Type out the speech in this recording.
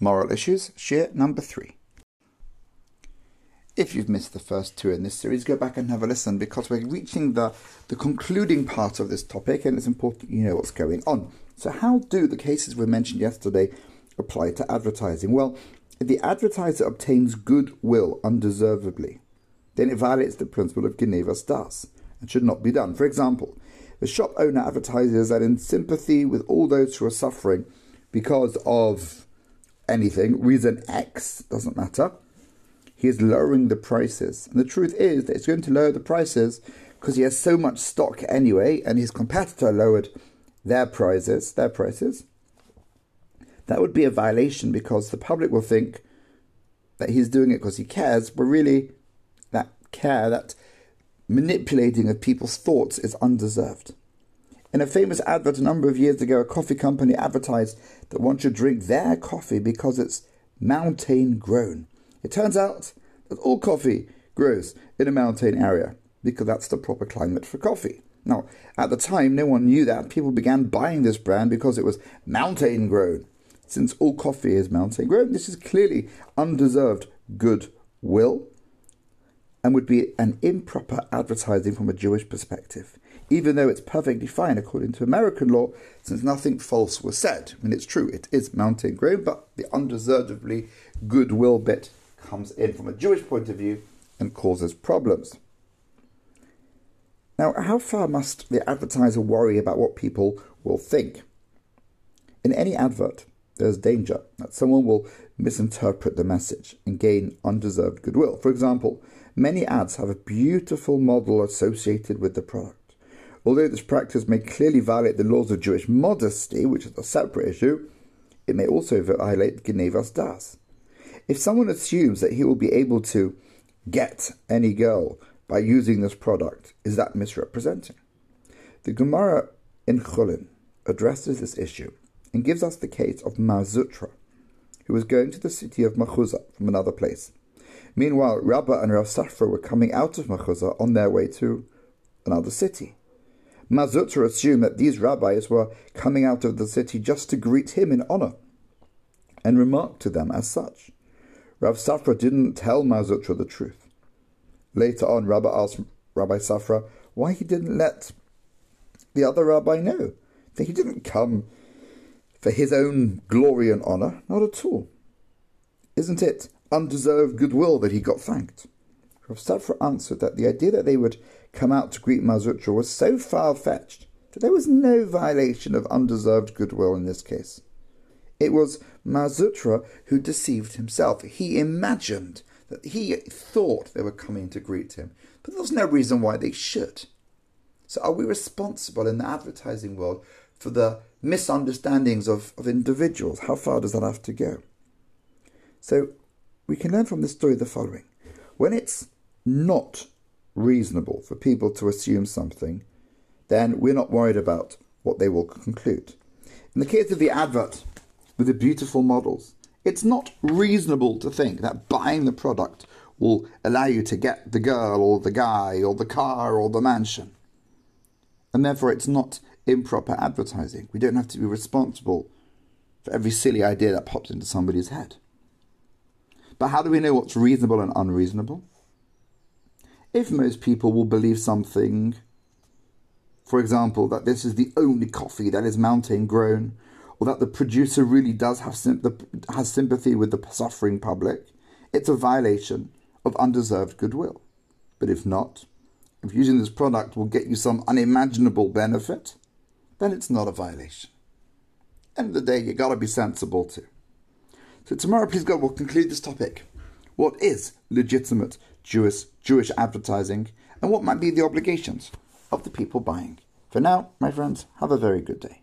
Moral Issues, Shiur number three. If you've missed the first two in this series, go back and have a listen because we're reaching the, the concluding part of this topic and it's important you know what's going on. So, how do the cases we mentioned yesterday apply to advertising? Well, if the advertiser obtains goodwill undeservedly, then it violates the principle of Genevas das and should not be done. For example, the shop owner advertises that in sympathy with all those who are suffering because of anything, reason X, doesn't matter, he is lowering the prices. And the truth is that he's going to lower the prices because he has so much stock anyway, and his competitor lowered their prices, their prices. That would be a violation because the public will think that he's doing it because he cares, but really that care, that manipulating of people's thoughts is undeserved. In a famous advert a number of years ago, a coffee company advertised that one should drink their coffee because it's mountain grown. It turns out that all coffee grows in a mountain area because that's the proper climate for coffee. Now, at the time, no one knew that. People began buying this brand because it was mountain grown. Since all coffee is mountain grown, this is clearly undeserved goodwill and would be an improper advertising from a Jewish perspective, even though it's perfectly fine according to American law, since nothing false was said. I mean, it's true, it is mountain grown, but the undeservedly goodwill bit comes in from a Jewish point of view and causes problems. Now, how far must the advertiser worry about what people will think? In any advert, there's danger that someone will misinterpret the message and gain undeserved goodwill. For example, many ads have a beautiful model associated with the product. Although this practice may clearly violate the laws of Jewish modesty, which is a separate issue, it may also violate Genevas das. If someone assumes that he will be able to get any girl by using this product, is that misrepresenting? The Gemara in Chulin addresses this issue and gives us the case of Mar Zutra, who was going to the city of Machuza from another place. Meanwhile, Rabbah and Rav Safra were coming out of Machuza on their way to another city. Mar Zutra assumed that these rabbis were coming out of the city just to greet him in honor, and remarked to them as such. Rav Safra didn't tell Mar Zutra the truth. Later on, Rabbi asked Rabbi Safra why he didn't let the other rabbi know that he didn't come for his own glory and honor, not at all. Isn't it undeserved goodwill that he got thanked? Safra answered that the idea that they would come out to greet Mar Zutra was so far fetched that there was no violation of undeserved goodwill in this case. It was Mar Zutra who deceived himself. He imagined that he thought they were coming to greet him, but there was no reason why they should. So, are we responsible in the advertising world for the misunderstandings of, of individuals? How far does that have to go? So, we can learn from this story the following when it's not reasonable for people to assume something, then we're not worried about what they will conclude. In the case of the advert with the beautiful models, it's not reasonable to think that buying the product will allow you to get the girl or the guy or the car or the mansion. And therefore, it's not improper advertising. We don't have to be responsible for every silly idea that pops into somebody's head. But how do we know what's reasonable and unreasonable? If most people will believe something, for example, that this is the only coffee that is mountain grown, or that the producer really does have has sympathy with the suffering public, it's a violation of undeserved goodwill. But if not, if using this product will get you some unimaginable benefit, then it's not a violation. End of the day, you got to be sensible too. So tomorrow, please God, we'll conclude this topic. What is legitimate Jewish Jewish advertising, and what might be the obligations of the people buying? For now, my friends, have a very good day.